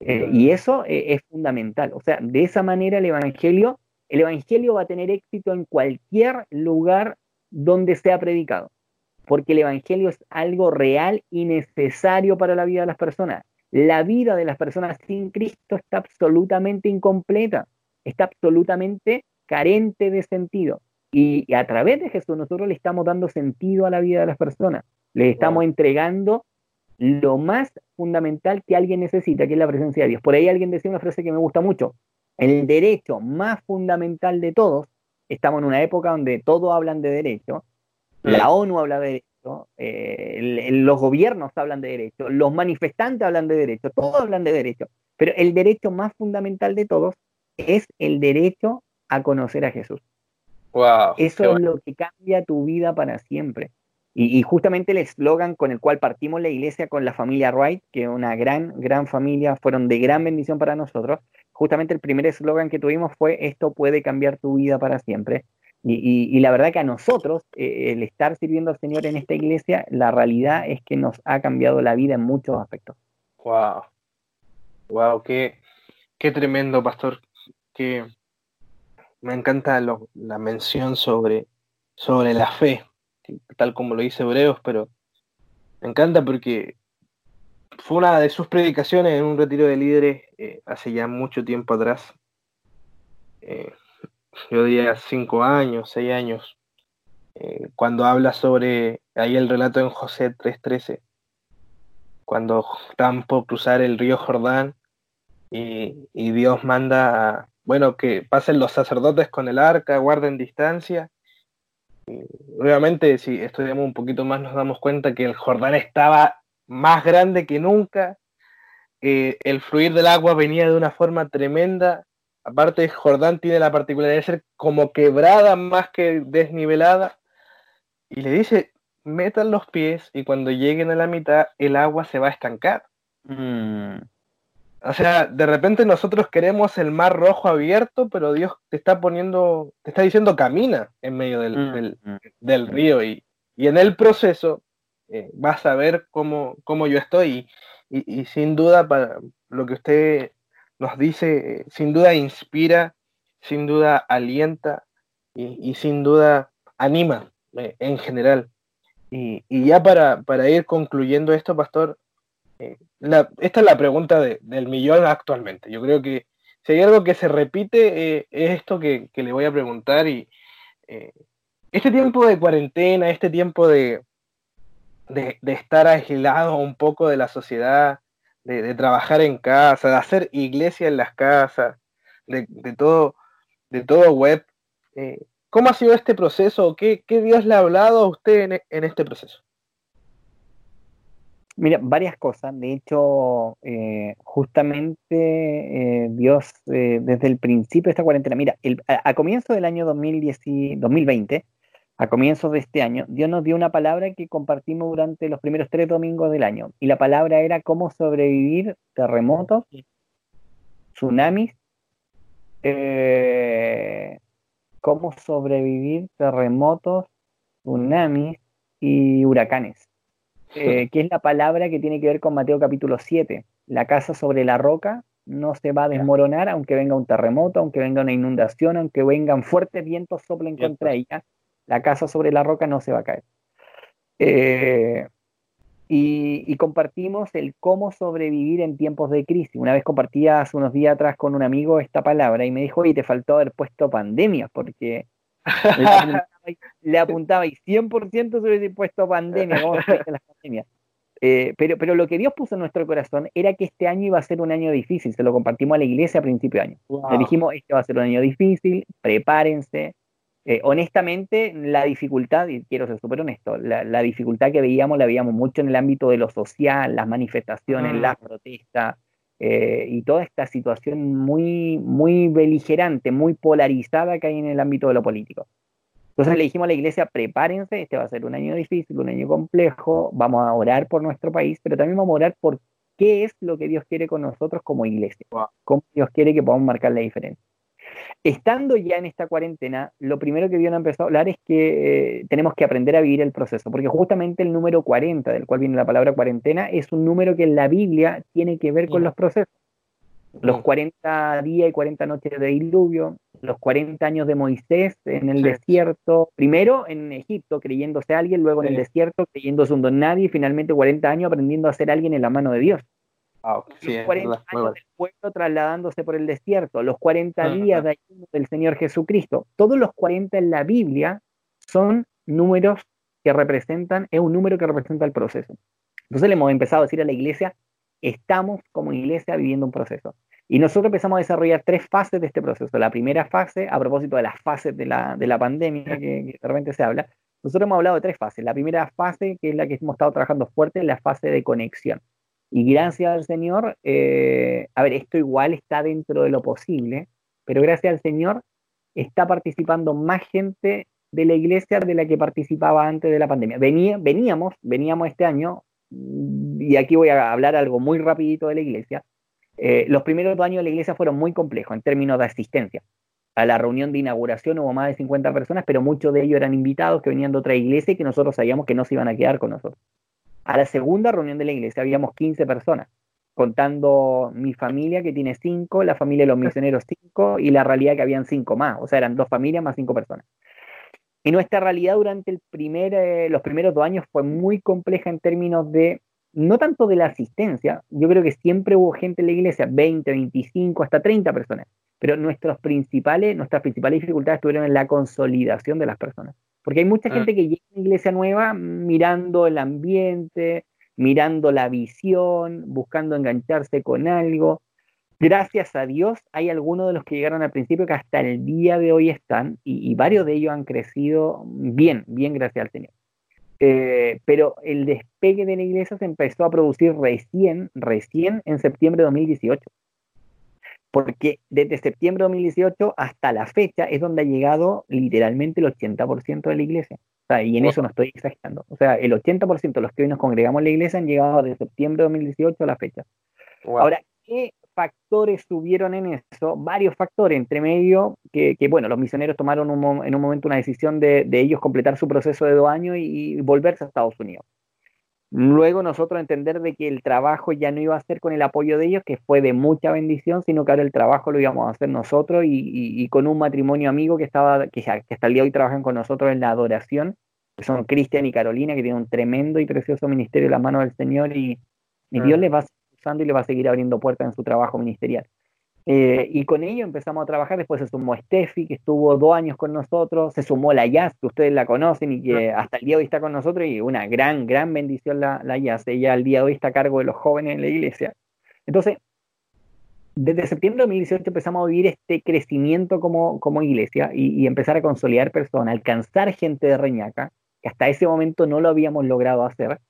Speaker 1: Eh, y eso eh, es fundamental. O sea, de esa manera el Evangelio, el Evangelio va a tener éxito en cualquier lugar donde sea predicado. Porque el Evangelio es algo real y necesario para la vida de las personas la vida de las personas sin Cristo está absolutamente incompleta, está absolutamente carente de sentido. Y, a través de Jesús nosotros le estamos dando sentido a la vida de las personas, le estamos entregando lo más fundamental que alguien necesita, que es la presencia de Dios. Por ahí alguien decía una frase que me gusta mucho, el derecho más fundamental de todos, estamos en una época donde todos hablan de derecho, la ONU habla de derecho, eh, los gobiernos hablan de derecho, los manifestantes hablan de derecho, todos hablan de derecho, pero el derecho más fundamental de todos es el derecho a conocer a Jesús. Eso es lo que cambia tu vida para siempre. Y, justamente el eslogan con el cual partimos la iglesia con la familia Wright, que una gran, gran familia, fueron de gran bendición para nosotros. Justamente el primer eslogan que tuvimos fue, esto puede cambiar tu vida para siempre. Y, la verdad que a nosotros, eh, el estar sirviendo al Señor en esta iglesia, la realidad es que nos ha cambiado la vida en muchos aspectos.
Speaker 2: Wow. Wow, qué, qué tremendo, pastor. Que me encanta la mención sobre, sobre la fe, tal como lo dice Hebreos, pero me encanta porque fue una de sus predicaciones en un retiro de líderes eh, hace ya mucho tiempo atrás. Eh, yo diría cinco años, seis años, eh, cuando habla sobre, ahí el relato en José 3.13, cuando están cruzar el río Jordán y, Dios manda, bueno, que pasen los sacerdotes con el arca, guarden distancia. obviamente, si estudiamos un poquito más, nos damos cuenta que el Jordán estaba más grande que nunca, el fluir del agua venía de una forma tremenda, Aparte, Jordán tiene la particularidad de ser como quebrada más que desnivelada. Y le dice, metan los pies y cuando lleguen a la mitad el agua se va a estancar. Mm. O sea, de repente nosotros queremos el mar rojo abierto, pero Dios te está poniendo, te está diciendo camina en medio del, mm, mm. río y, en el proceso eh, vas a ver cómo, cómo yo estoy y, y, sin duda para lo que usted nos dice, eh, sin duda inspira, sin duda alienta y, sin duda anima eh, en general. Y, ya para, ir concluyendo esto, Pastor, eh, esta es la pregunta del millón actualmente. Yo creo que si hay algo que se repite, es esto que, le voy a preguntar. Y este tiempo de cuarentena, este tiempo de, de, de estar aislado un poco de la sociedad, de, trabajar en casa, de hacer iglesia en las casas, de, todo, de todo web. Eh, ¿Cómo ha sido este proceso? ¿Qué, Dios le ha hablado a usted en, este proceso?
Speaker 1: Mira, varias cosas. De hecho, eh, justamente eh, Dios, desde el principio de esta cuarentena, mira, a, comienzo del año 2010, 2020, a comienzos de este año, Dios nos dio una palabra que compartimos durante los primeros tres domingos del año. Y la palabra era cómo sobrevivir terremotos, tsunamis, eh, cómo sobrevivir terremotos, tsunamis y huracanes. (laughs) Eh, que es la palabra que tiene que ver con Mateo capítulo 7. La casa sobre la roca no se va a desmoronar aunque venga un terremoto, aunque venga una inundación, aunque vengan fuertes vientos soplen contra ella la casa sobre la roca no se va a caer. Eh, y, compartimos el cómo sobrevivir en tiempos de crisis. Una vez compartía hace unos días atrás con un amigo esta palabra y me dijo, oye, te faltó haber puesto pandemia, porque (laughs) le apuntaba, y 100% se hubiese puesto pandemia, ¿cómo se las pandemias? Eh, pero, pero lo que Dios puso en nuestro corazón era que este año iba a ser un año difícil. Se lo compartimos a la iglesia a principio de año. Le dijimos, este va a ser un año difícil, prepárense. Eh, honestamente, la dificultad, y quiero ser súper honesto, la, dificultad que veíamos la veíamos mucho en el ámbito de lo social, las manifestaciones, las protestas, eh, y toda esta situación muy, muy beligerante, muy polarizada que hay en el ámbito de lo político. Entonces le dijimos a la iglesia, prepárense, este va a ser un año difícil, un año complejo, vamos a orar por nuestro país, pero también vamos a orar por qué es lo que Dios quiere con nosotros como iglesia, cómo Dios quiere que podamos marcar la diferencia. Estando ya en esta cuarentena, lo primero que Dios nos empezó a hablar es que eh, tenemos que aprender a vivir el proceso, porque justamente el número 40, del cual viene la palabra cuarentena, es un número que en la Biblia tiene que ver con los procesos. Los 40 días y 40 noches de diluvio, los 40 años de Moisés en el desierto, primero en Egipto creyéndose alguien, luego en el desierto creyéndose un don nadie y finalmente 40 años aprendiendo a ser alguien en la mano de Dios. Los 40 años del pueblo trasladándose por el desierto, los 40 días de ayuno del Señor Jesucristo. Todos los 40 en la Biblia son números que representan, es un número que representa el proceso. Entonces le hemos empezado a decir a la iglesia, estamos como iglesia viviendo un proceso. Y nosotros empezamos a desarrollar tres fases de este proceso. La primera fase, a propósito de las fases de la, de la pandemia que, que, de repente se habla, nosotros hemos hablado de tres fases. La primera fase, que es la que hemos estado trabajando fuerte, es la fase de conexión. Y gracias al Señor, eh, a ver, esto igual está dentro de lo posible, pero gracias al Señor está participando más gente de la iglesia de la que participaba antes de la pandemia. Venía, veníamos, veníamos este año, y aquí voy a hablar algo muy rapidito de la iglesia, eh, los primeros dos años de la iglesia fueron muy complejos en términos de asistencia. A la reunión de inauguración hubo más de 50 personas, pero muchos de ellos eran invitados que venían de otra iglesia y que nosotros sabíamos que no se iban a quedar con nosotros. A la segunda reunión de la iglesia habíamos 15 personas, contando mi familia que tiene 5, la familia de los misioneros 5 y la realidad que habían 5 más, o sea, eran dos familias más 5 personas. Y nuestra realidad durante el primer, eh, los primeros dos años fue muy compleja en términos de no tanto de la asistencia, yo creo que siempre hubo gente en la iglesia, 20, 25, hasta 30 personas, pero nuestros principales, nuestras principales dificultades estuvieron en la consolidación de las personas. Porque hay mucha ah. gente que llega a una iglesia nueva mirando el ambiente, mirando la visión, buscando engancharse con algo. Gracias a Dios hay algunos de los que llegaron al principio que hasta el día de hoy están y, y varios de ellos han crecido bien, bien gracias al Señor. Eh, pero el despegue de la iglesia se empezó a producir recién, recién en septiembre de 2018. Porque desde septiembre de 2018 hasta la fecha es donde ha llegado literalmente el 80% de la iglesia. y en eso no estoy exagerando. O sea, el 80% de los que hoy nos congregamos en la iglesia han llegado desde septiembre de 2018 a la fecha. Ahora, ¿qué factores tuvieron en eso? Varios factores, entre medio, que, bueno, los misioneros tomaron en un momento una decisión de, ellos completar su proceso de dos años y, volverse a Estados Unidos. Luego nosotros entender de que el trabajo ya no iba a ser con el apoyo de ellos, que fue de mucha bendición, sino que ahora el trabajo lo íbamos a hacer nosotros y, con un matrimonio amigo que estaba, que, hasta el día de hoy trabajan con nosotros en la adoración, que son Cristian y Carolina, que tienen un tremendo y precioso ministerio en la mano del Señor y, Dios les va a y le va a seguir abriendo puertas en su trabajo ministerial. Eh, y con ello empezamos a trabajar, después se sumó Steffi, que estuvo dos años con nosotros, se sumó la Jazz, que ustedes la conocen y que hasta el día de hoy está con nosotros, y una gran, gran bendición la, la Jazz, ella al día de hoy está a cargo de los jóvenes en la iglesia. Entonces, desde septiembre de 2018 empezamos a vivir este crecimiento como, como iglesia y, y empezar a consolidar personas, alcanzar gente de Reñaca, que hasta ese momento no lo habíamos logrado hacer,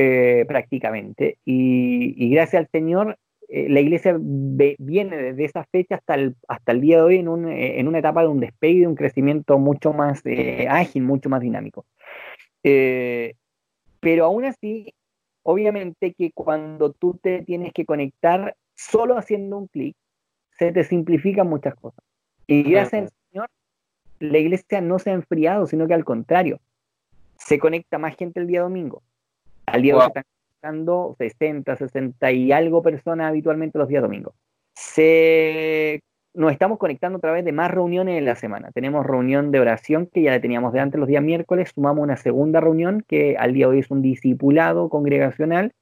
Speaker 1: eh, prácticamente. Y, gracias al Señor, eh, la iglesia viene desde esa fecha hasta el, hasta el día de hoy en, un, eh, en una etapa de un despegue, de un crecimiento mucho más ágil, mucho más dinámico. pero aún así, obviamente que cuando tú te tienes que conectar solo haciendo un clic, se te simplifican muchas cosas. Y gracias al Señor, la iglesia no se ha enfriado, sino que al contrario, se conecta más gente el día domingo, al día de hoy conectando 60, 60 y algo personas habitualmente los días domingos. Se, nos estamos conectando a través de más reuniones en la semana. Tenemos reunión de oración que ya la teníamos de antes los días miércoles, sumamos una segunda reunión que al día de hoy es un discipulado congregacional.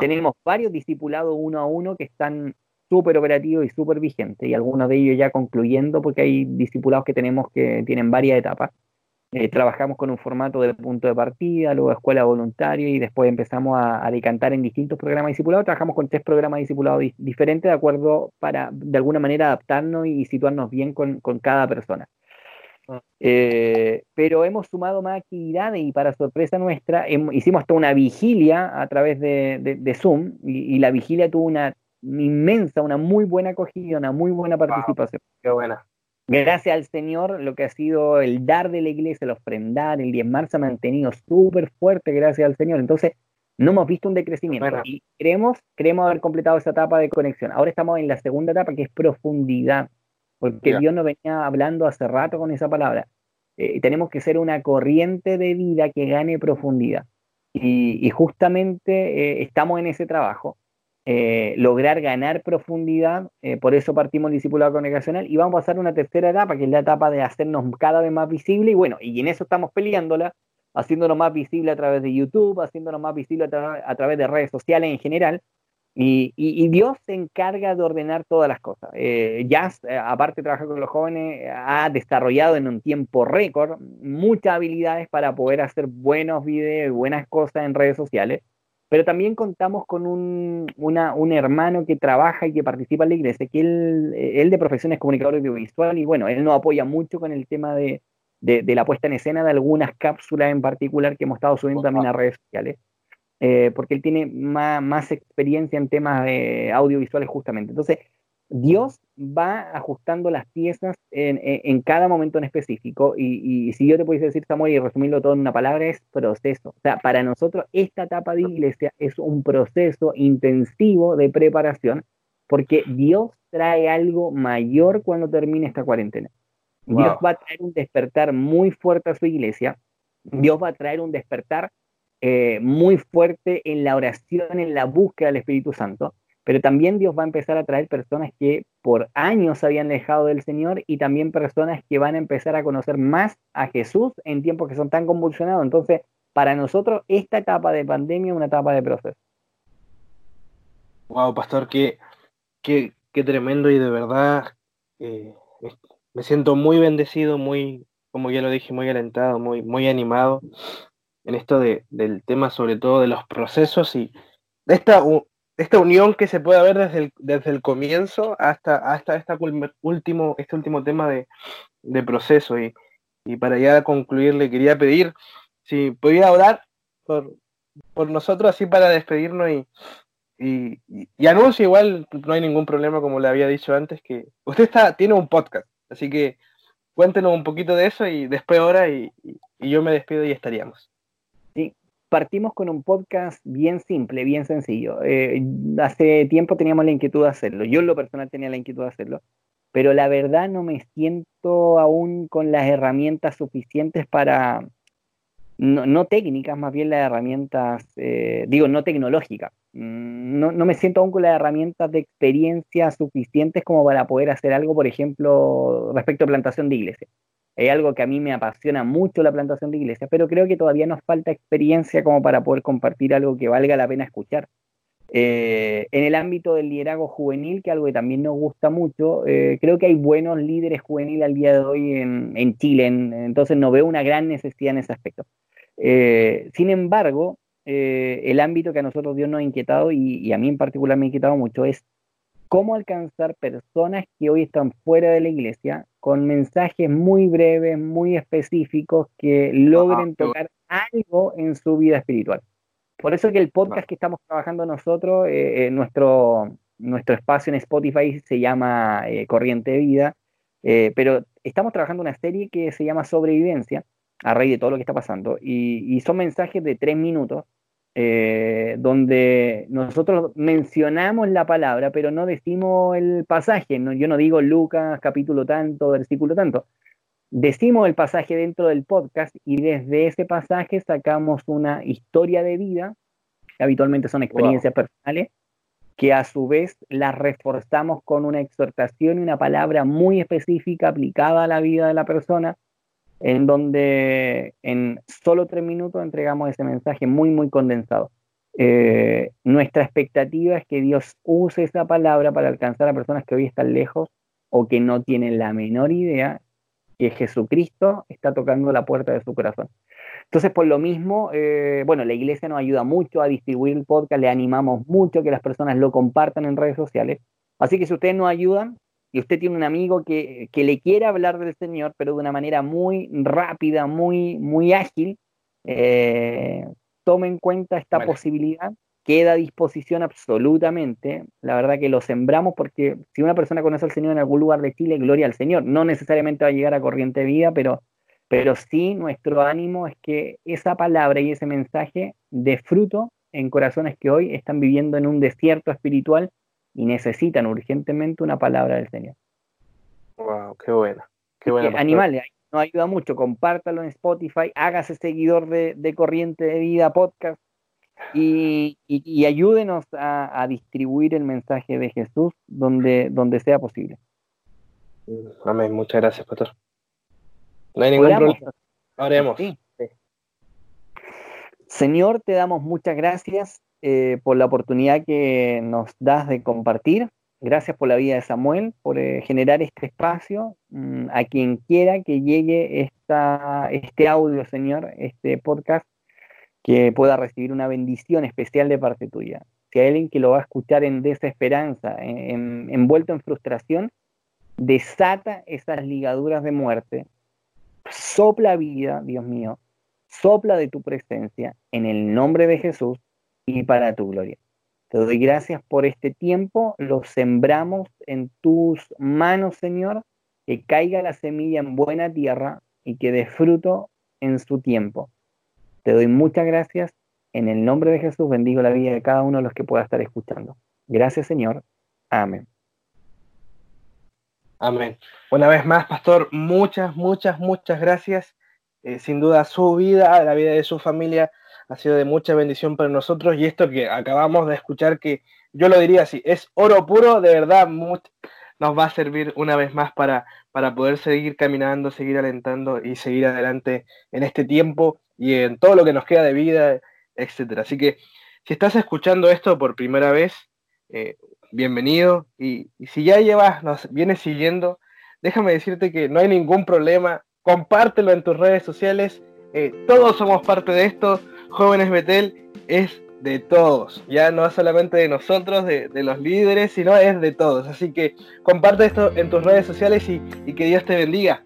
Speaker 1: Tenemos varios discipulados uno a uno que están súper operativos y súper vigentes y algunos de ellos ya concluyendo porque hay discipulados que tenemos que tienen varias etapas. Eh, trabajamos con un formato de punto de partida, luego escuela voluntaria y después empezamos a, decantar en distintos programas discipulados. Trabajamos con tres programas discipulados diferentes de acuerdo para de alguna manera adaptarnos y situarnos bien con, cada persona. Ah. Eh, pero hemos sumado más actividades y para sorpresa nuestra hicimos toda una vigilia a través de, Zoom y, la vigilia tuvo una inmensa, una muy buena acogida, una muy buena participación.
Speaker 2: qué buena
Speaker 1: gracias al Señor, lo que ha sido el dar de la iglesia, el ofrendar, el diezmar se ha mantenido súper fuerte gracias al Señor. Entonces, no hemos visto un decrecimiento y creemos, creemos haber completado esa etapa de conexión. Ahora estamos en la segunda etapa que es profundidad, porque Dios nos venía hablando hace rato con esa palabra. Eh, tenemos que ser una corriente de vida que gane profundidad. Y, justamente eh, estamos en ese trabajo. Eh, lograr ganar profundidad, eh, por eso partimos el discipulado congregacional y vamos a pasar a una tercera etapa, que es la etapa de hacernos cada vez más visible y bueno, y en eso estamos peleándola, haciéndonos más visible a través de YouTube, haciéndonos más visible a, través de redes sociales en general, y, Dios se encarga de ordenar todas las cosas. Eh, Jazz, aparte de trabajar con los jóvenes, ha desarrollado en un tiempo récord muchas habilidades para poder hacer buenos videos y buenas cosas en redes sociales pero también contamos con un, un, hermano que trabaja y que participa en la iglesia, que él, él de profesión es comunicador audiovisual y bueno, él nos apoya mucho con el tema de, de, la puesta en escena de algunas cápsulas en particular que hemos estado subiendo también a redes sociales, eh, porque él tiene más, más experiencia en temas de audiovisuales justamente. Entonces, Dios va ajustando las piezas en, cada momento en específico. Y, si yo te pudiese decir, Samuel, y resumirlo todo en una palabra, es proceso. O sea, para nosotros esta etapa de iglesia es un proceso intensivo de preparación, porque Dios trae algo mayor cuando termine esta cuarentena. Dios va a traer un despertar muy fuerte a su iglesia. Dios va a traer un despertar eh, muy fuerte en la oración, en la búsqueda del Espíritu Santo pero también Dios va a empezar a traer personas que por años habían dejado del Señor y también personas que van a empezar a conocer más a Jesús en tiempos que son tan convulsionados. Entonces, para nosotros, esta etapa de pandemia es una etapa de proceso.
Speaker 2: Wow, pastor, qué, qué, tremendo y de verdad eh, me siento muy bendecido, muy, como ya lo dije, muy alentado, muy, muy animado en esto de, del tema, sobre todo de los procesos y de esta esta unión que se puede ver desde el, desde el comienzo hasta, hasta esta último, este último tema de, proceso. Y, para ya concluir, le quería pedir si podía orar por, nosotros, así para despedirnos y, y, y, anuncio igual, no hay ningún problema, como le había dicho antes, que usted está, tiene un podcast, así que cuéntenos un poquito de eso y después ahora y, y yo me despido y estaríamos
Speaker 1: partimos con un podcast bien simple, bien sencillo. Eh, hace tiempo teníamos la inquietud de hacerlo. Yo en lo personal tenía la inquietud de hacerlo, pero la verdad no me siento aún con las herramientas suficientes para, no, técnicas, más bien las herramientas, eh, digo, no tecnológicas. Mm, no, no, me siento aún con las herramientas de experiencia suficientes como para poder hacer algo, por ejemplo, respecto a plantación de iglesias. Es algo que a mí me apasiona mucho la plantación de iglesias, pero creo que todavía nos falta experiencia como para poder compartir algo que valga la pena escuchar. Eh, en el ámbito del liderazgo juvenil, que es algo que también nos gusta mucho, eh, creo que hay buenos líderes juveniles al día de hoy en, Chile, entonces no veo una gran necesidad en ese aspecto. Eh, sin embargo, el ámbito que a nosotros Dios nos ha inquietado y, a mí en particular me ha inquietado mucho es cómo alcanzar personas que hoy están fuera de la iglesia con mensajes muy breves, muy específicos que logren tocar algo en su vida espiritual. Por eso que el podcast que estamos trabajando nosotros, eh, eh, nuestro, nuestro espacio en Spotify se llama eh, Corriente de Vida, pero estamos trabajando una serie que se llama Sobrevivencia, a raíz de todo lo que está pasando, y, y son mensajes de tres minutos eh, donde nosotros mencionamos la palabra, pero no decimos el pasaje. No, yo no digo Lucas capítulo tanto, versículo tanto. Decimos el pasaje dentro del podcast y desde ese pasaje sacamos una historia de vida, que habitualmente son experiencias personales, que a su vez las reforzamos con una exhortación y una palabra muy específica aplicada a la vida de la persona en donde en solo tres minutos entregamos ese mensaje muy, muy condensado. Eh, nuestra expectativa es que Dios use esa palabra para alcanzar a personas que hoy están lejos o que no tienen la menor idea que Jesucristo está tocando la puerta de su corazón. Entonces, por lo mismo, eh, bueno, la iglesia nos ayuda mucho a distribuir el podcast, le animamos mucho que las personas lo compartan en redes sociales. Así que si ustedes nos ayudan y usted tiene un amigo que, le quiere hablar del Señor, pero de una manera muy rápida, muy, muy ágil, eh, tome en cuenta esta posibilidad queda a disposición absolutamente. La verdad que lo sembramos porque si una persona conoce al Señor en algún lugar de Chile, gloria al Señor. No necesariamente va a llegar a corriente de vida, pero, pero sí nuestro ánimo es que esa palabra y ese mensaje de fruto en corazones que hoy están viviendo en un desierto espiritual y necesitan urgentemente una palabra del Señor.
Speaker 2: Wow, qué buena. Qué
Speaker 1: buena animales, nos ayuda mucho. Compártalo en Spotify, hágase seguidor de, de Corriente de Vida Podcast y, ayúdenos a, distribuir el mensaje de Jesús donde, donde sea posible.
Speaker 2: Amén, muchas gracias, pastor. No hay ningún problema. Oremos.
Speaker 1: Señor, te damos muchas gracias eh, por la oportunidad que nos das de compartir. Gracias por la vida de Samuel, por eh, generar este espacio. Mm, a quien quiera que llegue esta, este audio, Señor, este podcast, que pueda recibir una bendición especial de parte tuya. Si hay alguien que lo va a escuchar en desesperanza, envuelto en frustración, desata esas ligaduras de muerte, sopla vida, Dios mío, sopla de tu presencia en el nombre de Jesús y para tu gloria. Te doy gracias por este tiempo, lo sembramos en tus manos, Señor, que caiga la semilla en buena tierra y que dé fruto en su tiempo. Te doy muchas gracias. En el nombre de Jesús bendigo la vida de cada uno de los que pueda estar escuchando. Gracias, Señor. Amén.
Speaker 2: Amén. Una vez más, pastor, muchas, muchas, muchas gracias. Eh, sin duda su vida, la vida de su familia ha sido de mucha bendición para nosotros y esto que acabamos de escuchar, que yo lo diría así, es oro puro, de verdad, nos va a servir una vez más para, para poder seguir caminando, seguir alentando y seguir adelante en este tiempo y en todo lo que nos queda de vida, etcétera. Así que si estás escuchando esto por primera vez, eh, bienvenido. Y, si ya llevas, nos vienes siguiendo, déjame decirte que no hay ningún problema. Compártelo en tus redes sociales. Eh, todos somos parte de esto. Jóvenes Betel es de todos, ya no solamente de nosotros, de, los líderes, sino es de todos. Así que comparte esto en tus redes sociales y que Dios te bendiga.